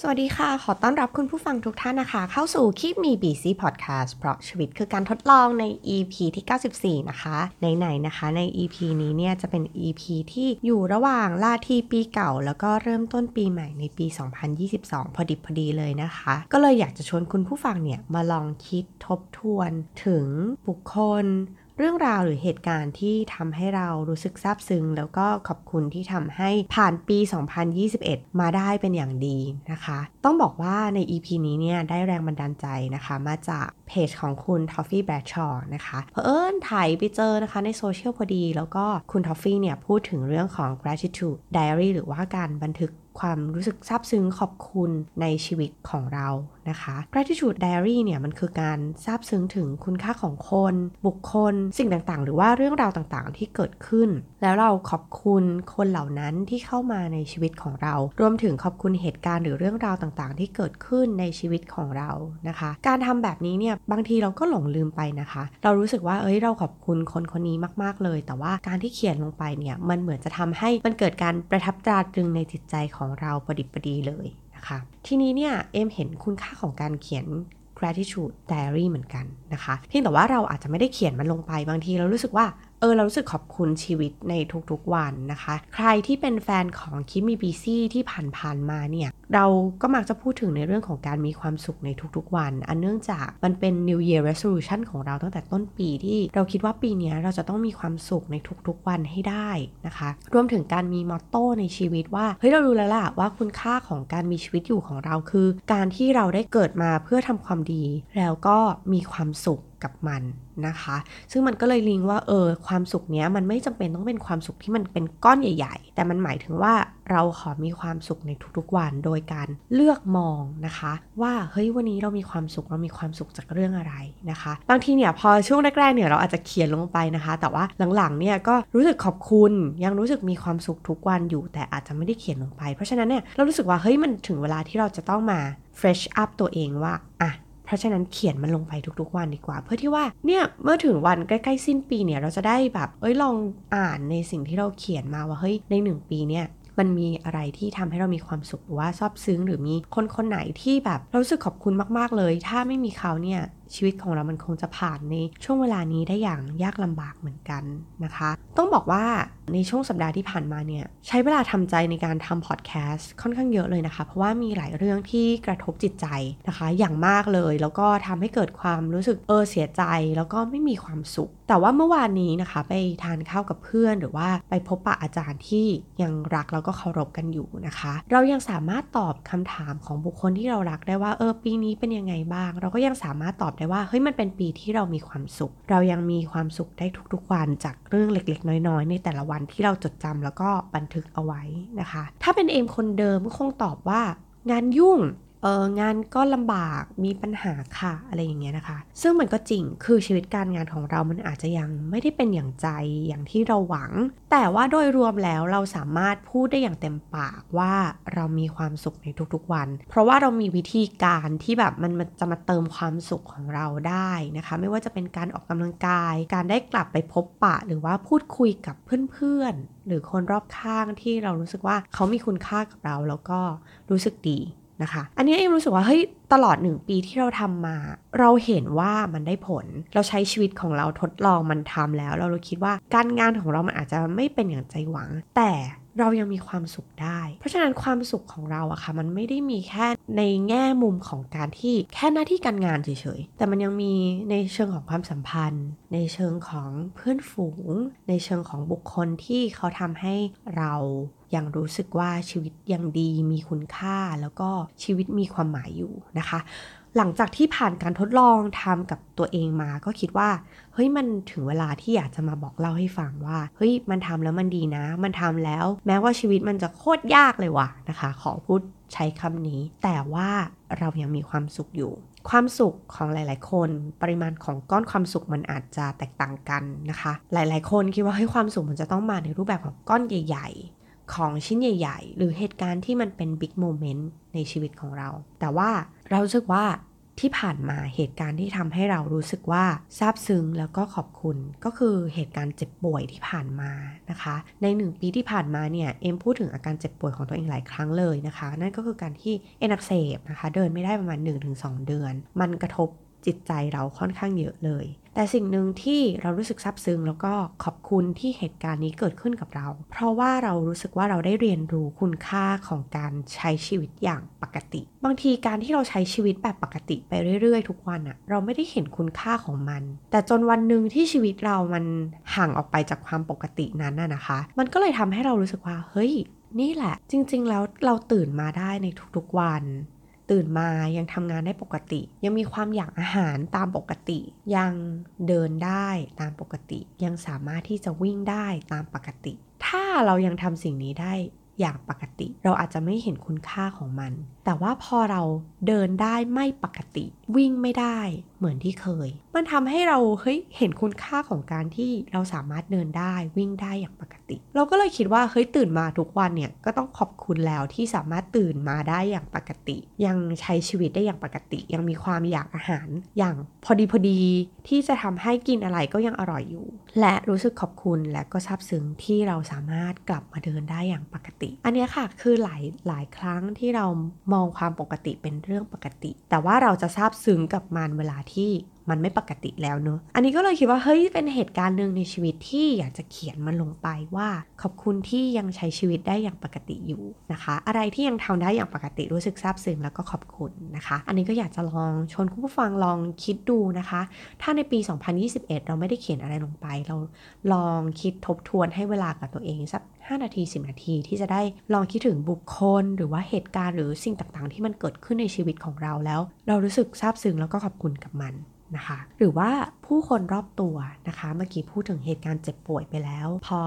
สวัสดีค่ะ ขอต้อนรับคุณผู้ฟังทุกท่านนะคะ เข้าสู่คลิปมีบมี BC Podcast เพราะชีวิตคือการทดลองใน EP ที่ 94 นะคะไหนๆนะคะใน EP นี้เนี่ยจะเป็น EP ที่อยู่ระหว่างลาทีปีเก่า แล้วก็เริ่มต้นปีใหม่ในปี 2022 พอดิบพอดีเลยนะคะ ก็เลยอยากจะชวนคุณผู้ฟังเนี่ยมาลองคิดทบทวนถึงบุคคล เรื่องราวหรือเหตุการณ์ที่ทำให้เรารู้สึกซาบซึ้งแล้วก็ขอบคุณที่ทำให้ผ่านปี 2021 มาได้เป็นอย่างดีนะคะ ต้องบอกว่าใน EP นี้เนี่ยได้แรงบันดาลใจนะคะ มาจากเพจของคุณ Toffee b r a d s h a w นะคะ เพอเอิญถ่ายไปเจอนะคะในโซเชียลพอดี แล้วก็คุณ Toffee เนี่ยพูดถึงเรื่องของ gratitude diary หรือว่าการบันทึกความรู้สึกซาบซึ้งขอบคุณในชีวิตของเรานะคะ gratitude diary เนี่ยมันคือการซาบซึ้งถึงคุณค่าของคน บุคคล สิ่งต่างๆ หรือว่าเรื่องราวต่างๆ ที่เกิดขึ้น แล้วเราขอบคุณคนเหล่านั้นที่เข้ามาในชีวิตของเรา รวมถึงขอบคุณเหตุการณ์หรือเรื่องราวต่างๆ ที่เกิดขึ้นในชีวิตของเรานะคะ การทำแบบนี้เนี่ยบางทีเราก็หลงลืมไปนะคะ เรารู้สึกว่าเอ้ยเราขอบคุณคนคนนี้มาก ๆเลย แต่ว่าการที่เขียนลงไปเนี่ยมันเหมือนจะทำให้มันเกิดการประทับตราตรึงในจิตใจของเราประดิบประดีเลยนะคะ ทีนี้เนี่ยเอมเห็นคุณค่าของการเขียน gratitude diary เหมือนกันนะคะ เพียงแต่ว่าเราอาจจะไม่ได้เขียนมันลงไปบางทีเรารู้สึกว่าเออเรารู้สึกขอบคุณชีวิตในทุกๆวันนะคะ ใครที่เป็นแฟนของคิมมีบีซี่ที่ผ่านๆมาเนี่ย เราก็มักจะพูดถึงในเรื่องของการมีความสุขในทุกๆวัน อันเนื่องจากมันเป็น New Year Resolution ของเราตั้งแต่ต้นปีที่เราคิดว่าปีนี้เราจะต้องมีความสุขในทุกๆวันให้ได้นะคะ รวมถึงการมีมอตโต้ในชีวิตว่า เฮ้ยเรารู้แล้วล่ะว่าคุณค่าของการมีชีวิตอยู่ของเราคือ การที่เราได้เกิดมาเพื่อทำความดี แล้วก็มีความสุขกับมันนะคะ ซึ่งมันก็เลยลิงว่าเออความสุขเนี้ยมันไม่จำเป็นต้องเป็นความสุขที่มันเป็นก้อนใหญ่ ๆ แต่มันหมายถึงว่าเราขอมีความสุขในทุกๆวัน โดยการเลือกมองนะคะ ว่าเฮ้ยวันนี้เรามีความสุขเรามีความสุขจากเรื่องอะไรนะคะ บางทีเนี่ยพอช่วงแรกๆเนี่ยเราอาจจะเขียนลงไปนะคะ แต่ว่าหลังๆเนี่ยก็รู้สึกขอบคุณยังรู้สึกมีความสุขทุกวันอยู่ แต่อาจจะไม่ได้เขียนลงไป เพราะฉะนั้นเนี่ยเรารู้สึกว่าเฮ้ยมันถึงเวลาที่เราจะต้องมา fresh up ตัวเองว่าอะเพราะฉะนั้นเขียนมันลงไปทุกๆวันดีกว่า เพื่อที่ว่าเนี่ยเมื่อถึงวันใกล้ๆสิ้นปีเนี่ยเราจะได้แบบเอ้ยลองอ่านในสิ่งที่เราเขียนมาว่าเฮ้ยในหนึ่งปีเนี่ย มันมีอะไรที่ทำให้เรามีความสุขหรือว่าซอบซึ้งหรือมีคนคนไหนที่แบบเรารู้สึกขอบคุณมากๆเลย ถ้าไม่มีเขาเนี่ยชีวิตของเรามันคงจะผ่านในช่วงเวลานี้ได้อย่างยากลำบากเหมือนกันนะคะ ต้องบอกว่าในช่วงสัปดาห์ที่ผ่านมาเนี่ยใช้เวลาทำใจในการทำพอดแคสต์ค่อนข้างเยอะเลยนะคะ เพราะว่ามีหลายเรื่องที่กระทบจิตใจนะคะ อย่างมากเลย แล้วก็ทำให้เกิดความรู้สึกเออเสียใจ แล้วก็ไม่มีความสุข แต่ว่าเมื่อวานนี้นะคะ ไปทานข้าวกับเพื่อน หรือว่าไปพบปะอาจารย์ที่ยังรักแล้วก็เคารพกันอยู่นะคะ เรายังสามารถตอบคำถามของบุคคลที่เรารักได้ว่าเออปีนี้เป็นยังไงบ้าง เราก็ยังสามารถตอบได้ว่าเฮ้ยมันเป็นปีที่เรามีความสุข เรายังมีความสุขได้ทุกๆวันจากเรื่องเล็กๆ น้อยๆ ในแต่ละวันที่เราจดจำแล้วก็บันทึกเอาไว้นะคะ ถ้าเป็นเอมคนเดิมก็คงตอบว่างานยุ่ง อองานก็ลำบากมีปัญหาค่ะอะไรอย่างเงี้ยนะคะ ซึ่งมันก็จริงคือชีวิตการงานของเรามันอาจจะยังไม่ได้เป็นอย่างใจอย่างที่เราหวัง แต่ว่าโดยรวมแล้วเราสามารถพูดได้อย่างเต็มปากว่าเรามีความสุขในทุกๆวัน เพราะว่าเรามีวิธีการที่แบบมันจะมาเติมความสุขของเราได้นะคะ ไม่ว่าจะเป็นการออกกำลังกาย การได้กลับไปพบปะหรือว่าพูดคุยกับเพื่อนๆหรือคนรอบข้างที่เรารู้สึกว่าเขามีคุณค่ากับเราแล้วก็รู้สึกดี นะคะ อันนี้เอ็มรู้สึกว่าเฮ้ยตลอดหนึ่งปีที่เราทำมา เราเห็นว่ามันได้ผล เราใช้ชีวิตของเราทดลองมันทำแล้ว เราเลยคิดว่าการงานของเรามันอาจจะไม่เป็นอย่างใจหวัง แต่เรายังมีความสุขได้ เพราะฉะนั้นความสุขของเราอะค่ะ มันไม่ได้มีแค่ในแง่มุมของการที่แค่หน้าที่การงานเฉยๆ แต่มันยังมีในเชิงของความสัมพันธ์ ในเชิงของเพื่อนฝูง ในเชิงของบุคคลที่เขาทำให้เรา ยังรู้สึกว่าชีวิตยังดีมีคุณค่าแล้วก็ชีวิตมีความหมายอยู่นะคะ หลังจากที่ผ่านการทดลองทำกับตัวเองมาก็คิดว่า เฮ้ยมันถึงเวลาที่อยากจะมาบอกเล่าให้ฟังว่า เฮ้ยมันทำแล้วมันดีนะ มันทำแล้ว แม้ว่าชีวิตมันจะโคตรยากเลยว่ะนะคะ ขอพูดใช้คำนี้ แต่ว่าเรายังมีความสุขอยู่ ความสุขของหลาย ๆ คน ปริมาณของก้อนความสุขมันอาจจะแตกต่างกันนะคะ หลาย ๆ คนคิดว่าเฮ้ยความสุขมันจะต้องมาในรูปแบบของก้อนใหญ่ๆ ของชิ้นใหญ่ ๆ หรือเหตุการณ์ที่มันเป็นบิ๊กโมเมนต์ในชีวิตของเรา แต่ว่าเราสึกว่าที่ผ่านมาเหตุการณ์ที่ทำให้เรารู้สึกว่าซาบซึ้งแล้วก็ขอบคุณก็คือเหตุการณ์เจ็บป่วยที่ผ่านมานะคะ ในหนึ่งปีที่ผ่านมาเนี่ยเอ็มพูดถึงอาการเจ็บป่วยของตัวเองหลายครั้งเลยนะคะ นั่นก็คือการที่เอ็นอักเสบนะคะ เดินไม่ได้ประมาณ 1-2 เดือน มันกระทบ จิตใจเราค่อนข้างเยอะเลย แต่สิ่งหนึ่งที่เรารู้สึกซาบซึ้งแล้วก็ขอบคุณที่เหตุการณ์นี้เกิดขึ้นกับเรา เพราะว่าเรารู้สึกว่าเราได้เรียนรู้คุณค่าของการใช้ชีวิตอย่างปกติ บางทีการที่เราใช้ชีวิตแบบปกติไปเรื่อยๆ ทุกวันอะเราไม่ได้เห็นคุณค่าของมัน แต่จนวันหนึ่งที่ชีวิตเรามันห่างออกไปจากความปกตินั้นน่ะนะคะ มันก็เลยทำให้เรารู้สึกว่าเฮ้ยนี่แหละ จริงๆ แล้วเราตื่นมาได้ในทุกๆวัน ตื่นมายังทำงานได้ปกติ ยังมีความอยากอาหารตามปกติ ยังเดินได้ตามปกติ ยังสามารถที่จะวิ่งได้ตามปกติ ถ้าเรายังทำสิ่งนี้ได้อย่างปกติ เราอาจจะไม่เห็นคุณค่าของมัน แต่ว่าพอเราเดินได้ไม่ปกติ วิ่งไม่ได้เหมือนที่เคย มันทำให้เราเฮ้ยเห็นคุณค่าของการที่เราสามารถเดินได้วิ่งได้อย่างปกติ เราก็เลยคิดว่าเฮ้ยตื่นมาทุกวันเนี่ยก็ต้องขอบคุณแล้วที่สามารถตื่นมาได้อย่างปกติ ยังใช้ชีวิตได้อย่างปกติ ยังมีความอยากอาหารอย่างพอดีพอดีที่จะทำให้กินอะไรก็ยังอร่อยอยู่ และรู้สึกขอบคุณและก็ซาบซึ้งที่เราสามารถกลับมาเดินได้อย่างปกติ อันนี้ค่ะคือหลายหลายครั้งที่เรามองความปกติเป็นเรื่องปกติ แต่ว่าเราจะซาบซึ้งกับมันเวลาที่ มันไม่ปกติแล้วเนอะอันนี้ก็เลยคิดว่าเฮ้ยเป็นเหตุการณ์หนึ่งในชีวิตที่อยากจะเขียนมันลงไปว่า ขอบคุณที่ยังใช้ชีวิตได้อย่างปกติอยู่นะคะ อะไรที่ยังทำได้อย่างปกติรู้สึกซาบซึ้งแล้วก็ขอบคุณนะคะ อันนี้ก็อยากจะลองชวนคุณผู้ฟังลองคิดดูนะคะ ถ้าในปี 2021 เราไม่ได้เขียนอะไรลงไป เราลองคิดทบทวนให้เวลากับตัวเองสัก5นาที 10 นาทีที่จะได้ลองคิดถึงบุคคล หรือว่าเหตุการณ์หรือสิ่งต่างๆ ที่มันเกิดขึ้นในชีวิตของเราแล้ว เรารู้สึกซาบซึ้งแล้วก็ขอบคุณกับมัน นะคะหรือว่าผู้คนรอบตัวนะคะเมื่อกี้พูดถึงเหตุการณ์เจ็บป่วยไปแล้ว พอ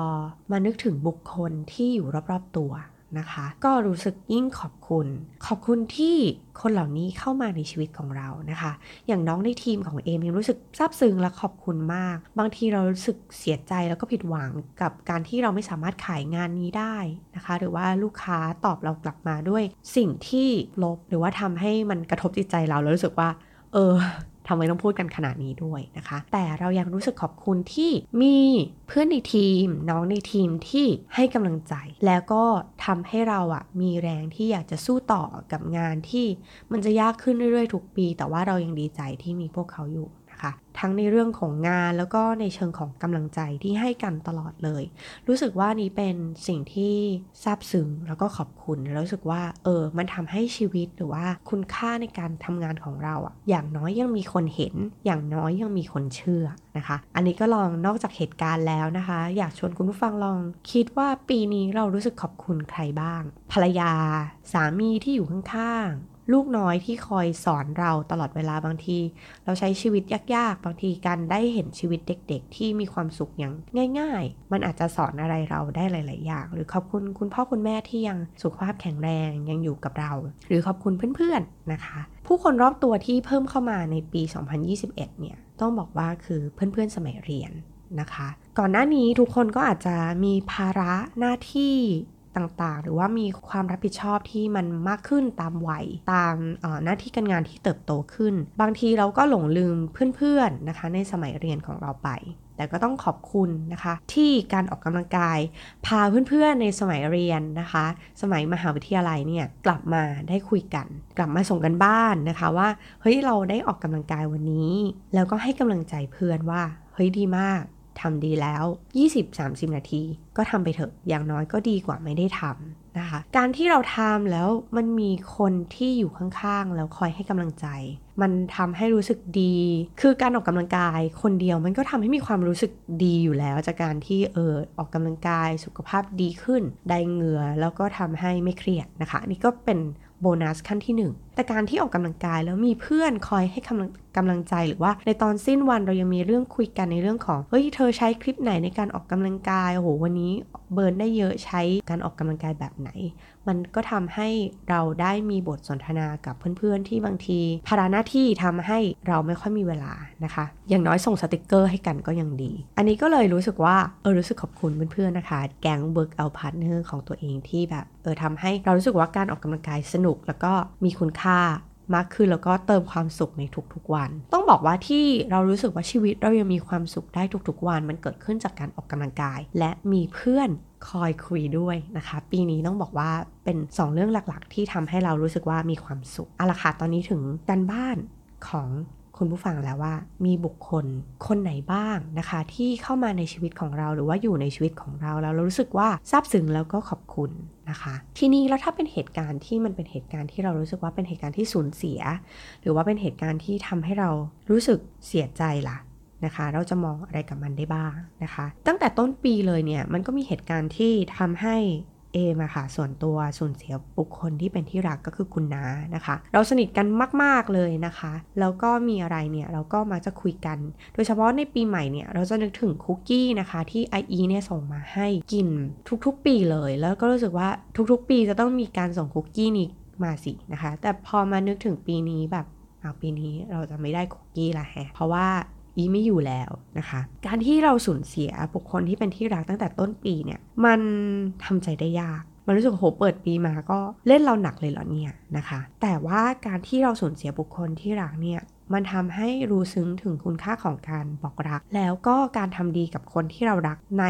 มานึกถึงบุคคลที่อยู่รอบๆตัวนะคะ ก็รู้สึกยิ่งขอบคุณ ขอบคุณที่คนเหล่านี้เข้ามาในชีวิตของเรานะคะ อย่างน้องในทีมของเอมยังรู้สึกซาบซึ้งและขอบคุณมาก บางทีเรารู้สึกเสียใจแล้วก็ผิดหวังกับการที่เราไม่สามารถขายงานนี้ได้นะคะ หรือว่าลูกค้าตอบเรากลับมาด้วยสิ่งที่ลบหรือว่าทำให้มันกระทบจิตใจเราแล้วรู้สึกว่า เออ ทำไมต้องพูดกันขนาดนี้ด้วยนะคะ แต่เรายังรู้สึกขอบคุณที่มีเพื่อนในทีม น้องในทีมที่ให้กำลังใจ แล้วก็ทำให้เราอะมีแรงที่อยากจะสู้ต่อกับงานที่มันจะยากขึ้นเรื่อยๆทุกปี แต่ว่าเรายังดีใจที่มีพวกเขาอยู่ คะทั้งในเรื่องของงานแล้วก็ในเชิงของกำลังใจที่ให้กันตลอดเลย รู้สึกว่านี้เป็นสิ่งที่ซาบซึ้งแล้วก็ขอบคุณแล้วรู้สึกว่า เออ มันทำให้ชีวิตหรือว่าคุณค่าในการทำงานของเราอะอย่างน้อยยังมีคนเห็น อย่างน้อยยังมีคนเชื่อนะคะ อันนี้ก็ลองนอกจากเหตุการณ์แล้วนะคะ อยากชวนคุณผู้ฟังลองคิดว่าปีนี้เรารู้สึกขอบคุณใครบ้าง ภรรยา สามีที่อยู่ข้างๆ ลูกน้อยที่คอยสอนเราตลอดเวลาบางที เราใช้ชีวิตยากๆ บางทีการได้เห็นชีวิตเด็กๆ ที่มีความสุขอย่างง่าย ๆ มันอาจจะสอนอะไรเราได้หลาย ๆ อย่าง หรือขอบคุณคุณพ่อคุณแม่ที่ยังสุขภาพแข็งแรงยังอยู่กับเรา หรือขอบคุณเพื่อนๆนะคะ ผู้คนรอบตัวที่เพิ่มเข้ามาในปี 2021 เนี่ยต้องบอกว่าคือเพื่อนๆสมัยเรียนนะคะ ก่อนหน้านี้ทุกคนก็อาจจะมีภาระหน้าที่ ต่างๆ หรือว่ามีความรับผิดชอบที่มันมากขึ้นตามวัยตามหน้าที่การงานที่เติบโตขึ้น บางทีเราก็หลงลืมเพื่อนๆนะคะ ในสมัยเรียนของเราไป แต่ก็ต้องขอบคุณนะคะ ที่การออกกำลังกาย พาเพื่อนๆในสมัยเรียนนะคะ สมัยมหาวิทยาลัยเนี่ยกลับมาได้คุยกัน กลับมาส่งกันบ้านนะคะว่าเฮ้ยเราได้ออกกำลังกายวันนี้ แล้วก็ให้กำลังใจเพื่อนว่าเฮ้ยดีมาก ทำดีแล้ว 20-30 นาทีก็ทำไปเถอะอย่างน้อยก็ดีกว่าไม่ได้ทำนะคะ การที่เราทำแล้วมันมีคนที่อยู่ข้างๆ แล้วคอยให้กำลังใจ มันทำให้รู้สึกดี คือการออกกำลังกาย คนเดียวมันก็ทำให้มีความรู้สึกดีอยู่แล้ว จากการที่เออออกกำลังกายสุขภาพดีขึ้น ได้เหงื่อแล้วก็ทำให้ไม่เครียดนะคะนี่ก็เป็น โบนัสขั้นที่ 1 แต่การที่ออกกำลังกายแล้วมีเพื่อนคอยให้กำลังกำลังใจหรือว่าในตอนสิ้นวันเรายังมีเรื่องคุยกันในเรื่องของเฮ้ยเธอใช้คลิปไหนในการออกกำลังกายโอ้โหวันนี้เบิร์นได้เยอะใช้การออกกำลังกายแบบไหนมันก็ทำให้เราได้มีบทสนทนากับเพื่อนๆที่บางทีภาระหน้าที่ทำให้เราไม่ค่อยมีเวลานะคะ อย่างน้อยส่งสติกเกอร์ให้กันก็ยังดี อันนี้ก็เลยรู้สึกว่าเออรู้สึกขอบคุณเพื่อนๆนะคะ แก๊ง workout partner ของตัวเองที่แบบเออทำให้เรารู้สึกว่าการออกกำลังกายสนุกแล้วก็มีคุณค่า มากขึ้นแล้วก็เติมความสุขในทุกๆวัน ต้องบอกว่าที่เรารู้สึกว่าชีวิตเรายังมีความสุขได้ทุกๆวัน มันเกิดขึ้นจากการออกกำลังกาย และมีเพื่อนคอยคุยด้วยนะคะ ปีนี้ต้องบอกว่าเป็น 2 เรื่องหลักๆ ที่ทำให้เรารู้สึกว่ามีความสุขอะละค่ะตอนนี้ถึงการบ้านของ คุณผู้ฟังแล้วว่า มีบุคคลคนไหนบ้างนะคะ ที่เข้ามาในชีวิตของเราหรือว่าอยู่ในชีวิตของเราแล้วเรารู้สึกว่าซาบซึ้งแล้วก็ขอบคุณนะคะ ทีนี้แล้วถ้าเป็นเหตุการณ์ที่มันเป็นเหตุการณ์ที่เรารู้สึกว่าเป็นเหตุการณ์ที่สูญเสีย หรือว่าเป็นเหตุการณ์ที่ทำให้เรารู้สึกเสียใจล่ะนะคะ เราจะมองอะไรกับมันได้บ้างนะคะ ตั้งแต่ต้นปีเลยเนี่ยมันก็มีเหตุการณ์ที่ทำให้ เอมาค่ะส่วนตัวสูญเสียบุคคลที่เป็นที่รักก็คือคุณน้านะคะ เราสนิทกันมาก ๆ เลยนะคะ แล้วก็มีอะไรเนี่ยเราก็มักจะคุยกัน โดยเฉพาะในปีใหม่เนี่ยเราจะนึกถึงคุกกี้นะคะที่ไออีเนี่ยส่งมาให้กินทุกๆ ปีเลย แล้วก็รู้สึกว่าทุกๆ ปีจะต้องมีการส่งคุกกี้นี้มาสินะคะ แต่พอมานึกถึงปีนี้แบบเอาปีนี้เราจะไม่ได้คุกกี้ละแฮะเพราะว่า อีไม่อยู่แล้วนะคะ การที่เราสูญเสียบุคคลที่เป็นที่รักตั้งแต่ต้นปีเนี่ย มันทำใจได้ยากมันรู้สึกโหเปิดปีมาก็เล่นเราหนักเลยเหรอเนี่ยนะคะ แต่ว่าการที่เราสูญเสียบุคคลที่รักเนี่ยมันทำให้รู้ซึ้งถึงคุณค่าของการบอกรัก แล้วก็การทำดีกับคนที่เรารักใน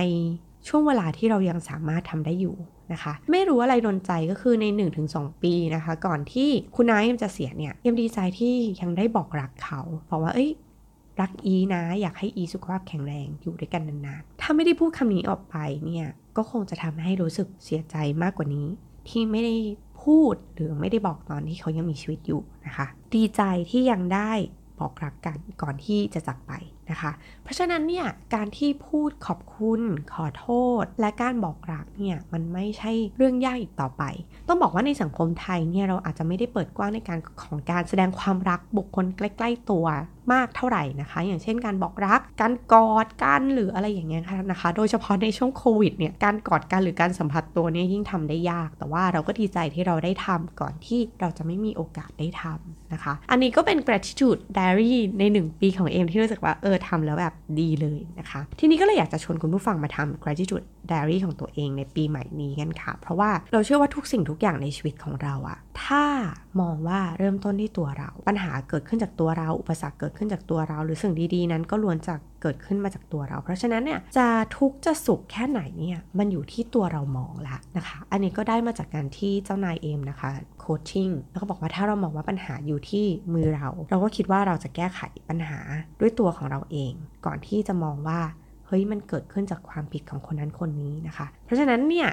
ช่วงเวลาที่เรายังสามารถทำได้อยู่นะคะ ไม่รู้อะไรโดนใจก็คือใน 1-2 ปีนะคะ ก่อนที่คุณนายยมจะเสียเนี่ยยมดีใจที่ยังได้บอกรักเขา เพราะว่าเอ้ย รักอีนะ อยากให้อีสุขภาพแข็งแรงอยู่ด้วยกันนานๆ ถ้าไม่ได้พูดคำนี้ออกไปเนี่ย ก็คงจะทำให้รู้สึกเสียใจมากกว่านี้ ที่ไม่ได้พูดหรือไม่ได้บอกตอนที่เขายังมีชีวิตอยู่นะคะ ดีใจที่ยังได้บอกรักกันก่อนที่จะจากไปนะคะ เพราะฉะนั้นเนี่ยการที่พูดขอบคุณขอโทษ และการบอกรักเนี่ยมันไม่ใช่เรื่องยากอีกต่อไป ต้องบอกว่าในสังคมไทยเนี่ยเราอาจจะไม่ได้เปิดกว้างในการของการแสดงความรักบุคคลใกล้ ๆตัว มากเท่าไหร่นะคะ อย่างเช่นการบอกรัก การกอดกันหรืออะไรอย่างเงี้ยนะคะ โดยเฉพาะในช่วงโควิดเนี่ยการกอดกันหรือการสัมผัสตัวเนี่ยยิ่งทำได้ยาก แต่ว่าเราก็ดีใจที่เราได้ทำก่อนที่เราจะไม่มีโอกาสได้ทำนะคะ อันนี้ก็เป็น gratitude diary ใน 1 ปีของเอมที่รู้สึกว่าเออทำแล้วแบบดีเลยนะคะ ทีนี้ก็เลยอยากจะชวนคุณผู้ฟังมาทำ gratitude diary ของตัวเองในปีใหม่นี้กันค่ะ เพราะว่าเราเชื่อว่าทุกสิ่งทุกอย่างในชีวิตของเราอะถ้ามองว่าเริ่มต้นที่ตัวเรา ปัญหาเกิดขึ้นจากตัวเรา อุปสรรคเกิดขึ้นจากตัวเรา หรือสิ่งดีๆ นั้นก็ล้วนจากเกิดขึ้นมาจากตัวเรา เพราะฉะนั้นเนี่ยจะทุกข์จะสุขแค่ไหนเนี่ยมันอยู่ที่ตัวเรามองละนะคะ อันนี้ก็ได้มาจากการที่เจ้านายเอมนะคะโคชชิ่งแล้วก็บอกว่าถ้าเรามองว่าปัญหาอยู่ที่มือเรา เราก็คิดว่าเราจะแก้ไขปัญหาด้วยตัวของเราเอง ก่อนที่จะมองว่า เฮ้ยมันเกิดขึ้นจากความผิดของคนนั้นคนนี้นะคะ เพราะฉะนั้นเนี่ย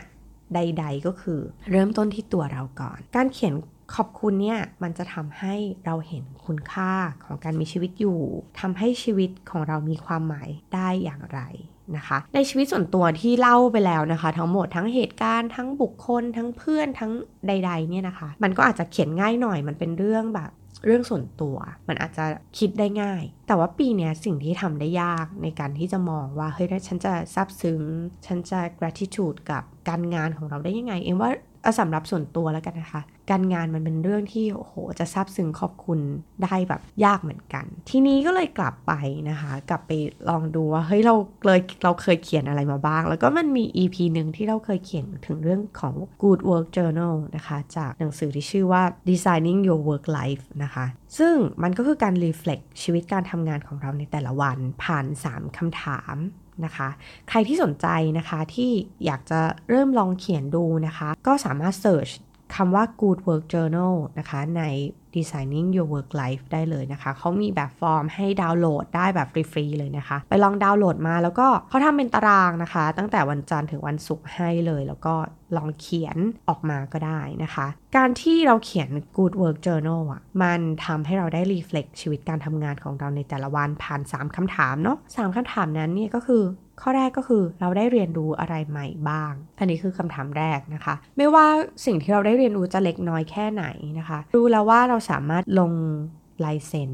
ใด ๆก็คือเริ่มต้นที่ตัวเราก่อน การเขียนขอบคุณเนี่ยมันจะทำให้เราเห็นคุณค่าของการมีชีวิตอยู่ทำให้ชีวิตของเรามีความหมายได้อย่างไรนะคะ ในชีวิตส่วนตัวที่เล่าไปแล้วนะคะ ทั้งหมดทั้งเหตุการณ์ทั้งบุคคล ทั้งเพื่อนทั้งใด ๆ เนี่ยนะคะ มันก็อาจจะเขียนง่ายหน่อยมันเป็นเรื่องแบบ เรื่องส่วนตัวมันอาจจะคิดได้ง่าย แต่ว่าปีนี้สิ่งที่ทำได้ยากในการที่จะมองว่าเฮ้ยฉันจะซาบซึ้ง ฉันจะ gratitude กับการงานของเราได้ยังไง เอ็มว่า สำหรับส่วนตัวแล้วกันนะคะ การงานมันเป็นเรื่องที่โอ้โหจะซาบซึ้งขอบคุณได้แบบยากเหมือนกัน ทีนี้ก็เลยกลับไปนะคะ กลับไปลองดูว่าเฮ้ยเราเลยเราเคยเขียนอะไรมาบ้าง แล้วก็มันมี EP หนึ่งที่เราเคยเขียนถึงเรื่องของ Good Work Journal นะคะ จากหนังสือที่ชื่อว่า Designing Your Work Life นะคะ ซึ่งมันก็คือการ reflect ชีวิตการทำงานของเราในแต่ละวันผ่าน 3คำถาม นะคะ ใครที่สนใจนะคะที่อยากจะเริ่มลองเขียนดูนะคะ ก็สามารถเสิร์ชคำว่า Good Work Journal นะคะใน Designing Your Work Life ได้เลยนะคะ เขามีแบบฟอร์มให้ดาวน์โหลดได้แบบฟรีๆเลยนะคะ ไปลองดาวน์โหลดมาแล้วก็เขาทำเป็นตารางนะคะ ตั้งแต่วันจันทร์ถึงวันศุกร์ให้เลย แล้วก็ลองเขียนออกมาก็ได้นะคะ การที่เราเขียน Good Work Journal อะ มันทำให้เราได้รีเฟล็กชีวิตการทำงานของเราในแต่ละวันผ่าน 3คำถามเนาะสคำถามนั้นเนี่ยก็คือข้อแรกก็คือเราได้เรียนรู้อะไรใหม่บ้าง อันนี้คือคำถามแรกนะคะ ไม่ว่าสิ่งที่เราได้เรียนรู้จะเล็กน้อยแค่ไหนนะคะ รู้แล้วว่าเราสามารถลงลายเซ็น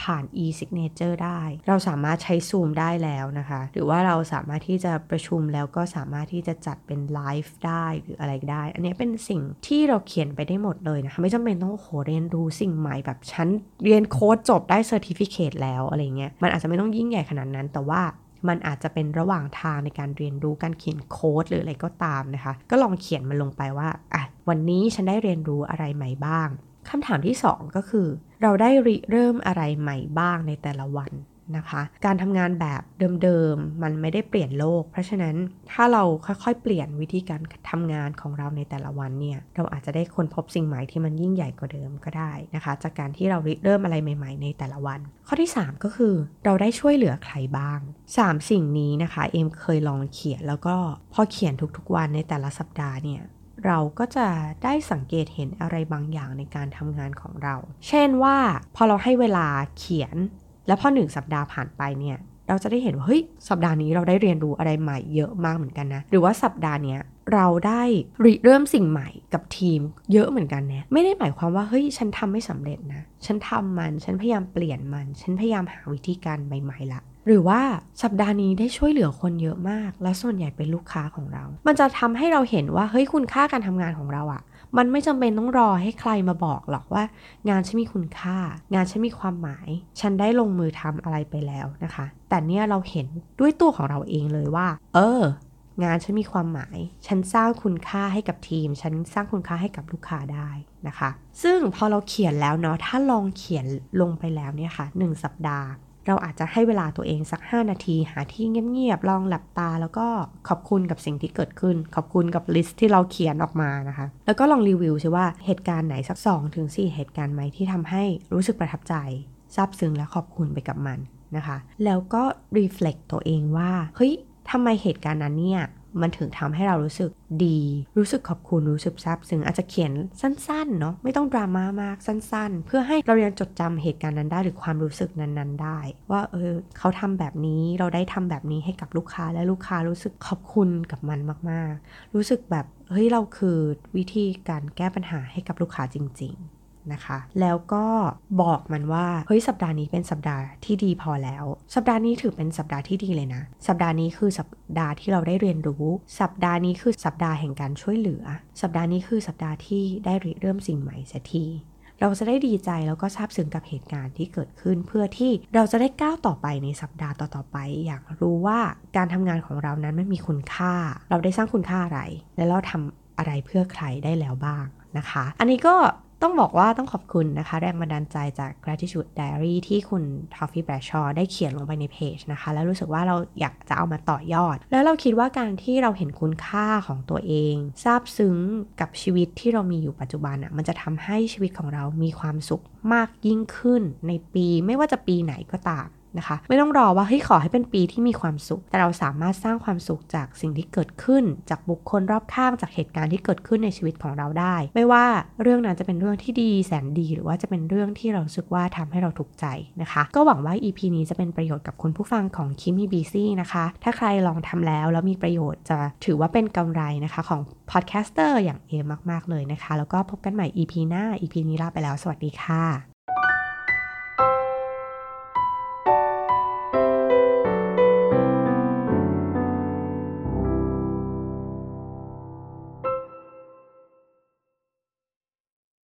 ผ่าน e-signature ได้ เราสามารถใช้ซูมได้แล้วนะคะ หรือว่าเราสามารถที่จะประชุมแล้วก็สามารถที่จะจัดเป็นไลฟ์ได้หรืออะไรได้ อันนี้เป็นสิ่งที่เราเขียนไปได้หมดเลยนะคะ ไม่จำเป็นต้องโหเรียนรู้สิ่งใหม่แบบฉันเรียนโค้ดจบได้ certificate แล้วอะไรเงี้ย มันอาจจะไม่ต้องยิ่งใหญ่ขนาดนั้น แต่ว่ามันอาจจะเป็นระหว่างทางในการเรียนรู้การเขียนโค้ดหรืออะไรก็ตามนะคะ ก็ลองเขียนมันลงไปว่าอะวันนี้ฉันได้เรียนรู้อะไรใหม่บ้าง คำถามที่ 2 ก็คือ เราได้ริเริ่มอะไรใหม่บ้างในแต่ละวันนะคะ การทำงานแบบเดิมๆ มันไม่ได้เปลี่ยนโลก เพราะฉะนั้นถ้าเราค่อยๆ เปลี่ยนวิธีการทำงานของเราในแต่ละวันเนี่ย เราอาจจะได้ค้นพบสิ่งใหม่ที่มันยิ่งใหญ่กว่าเดิมก็ได้นะคะ จากการที่เราเริ่มอะไรใหม่ๆ ในแต่ละวัน ข้อที่ 3 ก็คือเราได้ช่วยเหลือใครบ้าง 3 สิ่งนี้นะคะ เอมเคยลองเขียนแล้วก็พอเขียนทุกๆวันในแต่ละสัปดาห์เนี่ย เราก็จะได้สังเกตเห็นอะไรบางอย่างในการทำงานของเรา เช่นว่าพอเราให้เวลาเขียน แล้วพอหนึ่งสัปดาห์ผ่านไปเนี่ยเราจะได้เห็นว่าเฮ้ยสัปดาห์นี้เราได้เรียนรู้อะไรใหม่เยอะมากเหมือนกันนะ หรือว่าสัปดาห์นี้เราได้ริเริ่มสิ่งใหม่กับทีมเยอะเหมือนกันเนี่ยไม่ได้หมายความว่าเฮ้ยฉันทำไม่สำเร็จนะ ฉันทำมัน ฉันพยายามเปลี่ยนมัน ฉันพยายามหาวิธีการใหม่ๆละ หรือว่าสัปดาห์นี้ได้ช่วยเหลือคนเยอะมาก และส่วนใหญ่เป็นลูกค้าของเรา มันจะทำให้เราเห็นว่าเฮ้ยคุณค่าการทำงานของเราอะมันไม่จำเป็นต้องรอให้ใครมาบอกหรอกว่า งานฉันมีคุณค่า งานฉันมีความหมาย ฉันได้ลงมือทำอะไรไปแล้วนะคะ แต่เนี่ยเราเห็นด้วยตัวของเราเองเลยว่า เออ งานฉันมีความหมาย ฉันสร้างคุณค่าให้กับทีม ฉันสร้างคุณค่าให้กับลูกค้าได้นะคะ ซึ่งพอเราเขียนแล้วเนาะถ้าลองเขียนลงไปแล้วเนี่ยค่ะหสัปดาห์ เราอาจจะให้เวลาตัวเองสัก 5 นาที หาที่เงียบๆ ลองหลับตา แล้วก็ขอบคุณกับสิ่งที่เกิดขึ้น ขอบคุณกับลิสต์ที่เราเขียนออกมานะคะ แล้วก็ลองรีวิวใช่ว่าเหตุการณ์ไหนสัก2ถึง4เหตุการณ์ไหมที่ทำให้รู้สึกประทับใจซาบซึ้งและขอบคุณไปกับมันนะคะ แล้วก็รีเฟล็กตัวเองว่า เฮ้ยทำไมเหตุการณ์นั้นเนี่ย มันถึงทำให้เรารู้สึกดี รู้สึกขอบคุณ รู้สึกซาบซึ้งอาจจะเขียนสั้นๆ เนาะไม่ต้องดราม่ามากสั้น ๆ เพื่อให้เรายังจดจำเหตุการณ์นั้นได้หรือความรู้สึกนั้น ๆ ได้ ว่าเออเขาทำแบบนี้เราได้ทำแบบนี้ให้กับลูกค้าและลูกค้ารู้สึกขอบคุณกับมันมาก ๆ รู้สึกแบบเฮ้ยเราคือวิธีการแก้ปัญหาให้กับลูกค้าจริง ๆ นะคะ แล้วก็บอกมันว่า เฮ้ยสัปดาห์นี้เป็นสัปดาห์ที่ดีพอแล้ว สัปดาห์นี้ถือเป็นสัปดาห์ที่ดีเลยนะ สัปดาห์นี้คือสัปดาห์ที่เราได้เรียนรู้ สัปดาห์นี้คือสัปดาห์แห่งการช่วยเหลือ สัปดาห์นี้คือสัปดาห์ที่ได้เริ่มสิ่งใหม่เสียทีเราจะได้ดีใจแล้วก็ซาบซึ้งกับเหตุการณ์ที่เกิดขึ้น เพื่อที่เราจะได้ก้าวต่อไปในสัปดาห์ต่อๆไป อยากรู้ว่าการทำงานของเรานั้นมันมีคุณค่า เราได้สร้างคุณค่าอะไร และเราทำอะไรเพื่อใครได้แล้วบ้างนะคะ อันนี้ก็ ต้องบอกว่าต้องขอบคุณนะคะ แรงบันดาลใจจาก gratitude diary ที่คุณทอฟฟี่แบรชอได้เขียนลงไปในเพจนะคะ แล้วรู้สึกว่าเราอยากจะเอามาต่อยอด แล้วเราคิดว่าการที่เราเห็นคุณค่าของตัวเองซาบซึ้งกับชีวิตที่เรามีอยู่ปัจจุบันอะ่ะมันจะทำให้ชีวิตของเรามีความสุขมากยิ่งขึ้นในปีไม่ว่าจะปีไหนก็ตาม นะคะ ไม่ต้องรอว่าเฮ้ยขอให้เป็นปีที่มีความสุข แต่เราสามารถสร้างความสุขจากสิ่งที่เกิดขึ้น จากบุคคลรอบข้างจากเหตุการณ์ที่เกิดขึ้นในชีวิตของเราได้ ไม่ว่าเรื่องนั้นจะเป็นเรื่องที่ดีแสนดี หรือว่าจะเป็นเรื่องที่เรารู้สึกว่าทำให้เราทุกข์ใจนะคะ ก็หวังว่า EP นี้จะเป็นประโยชน์กับคุณผู้ฟังของ Keep Me Busy นะคะ ถ้าใครลองทำแล้วแล้วมีประโยชน์จะถือว่าเป็นกำไรนะคะของ podcaster อย่างเอมาก ๆ เลยนะคะ แล้วก็พบกันใหม่ EP หน้า EP นี้ลาไปแล้ว สวัสดีค่ะ